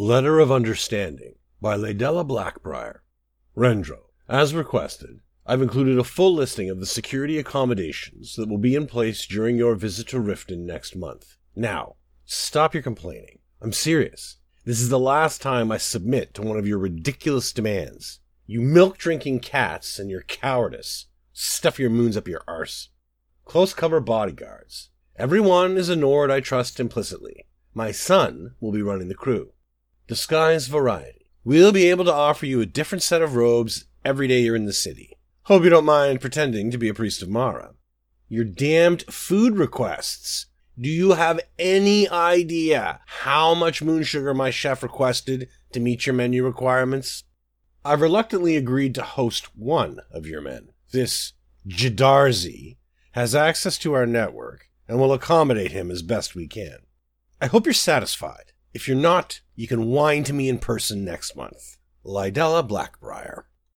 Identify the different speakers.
Speaker 1: Letter of Understanding by Laedella Blackbriar. Rendro. As requested, I've included a full listing of the security accommodations that will be in place during your visit to Riften next month. Now, stop your complaining. I'm serious. This is the last time I submit to one of your ridiculous demands. You milk drinking cats and your cowardice. Stuff your moons up your arse. Close cover bodyguards. Everyone is a Nord I trust implicitly. My son will be running the crew. Disguise variety. We'll be able to offer you a different set of robes every day you're in the city. Hope you don't mind pretending to be a priest of Mara. Your damned food requests. Do you have any idea how much moon sugar my chef requested to meet your menu requirements? I've reluctantly agreed to host one of your men. This Jadarzi has access to our network and will accommodate him as best we can. I hope you're satisfied. If you're not, you can whine to me in person next month. Laedella Blackbriar.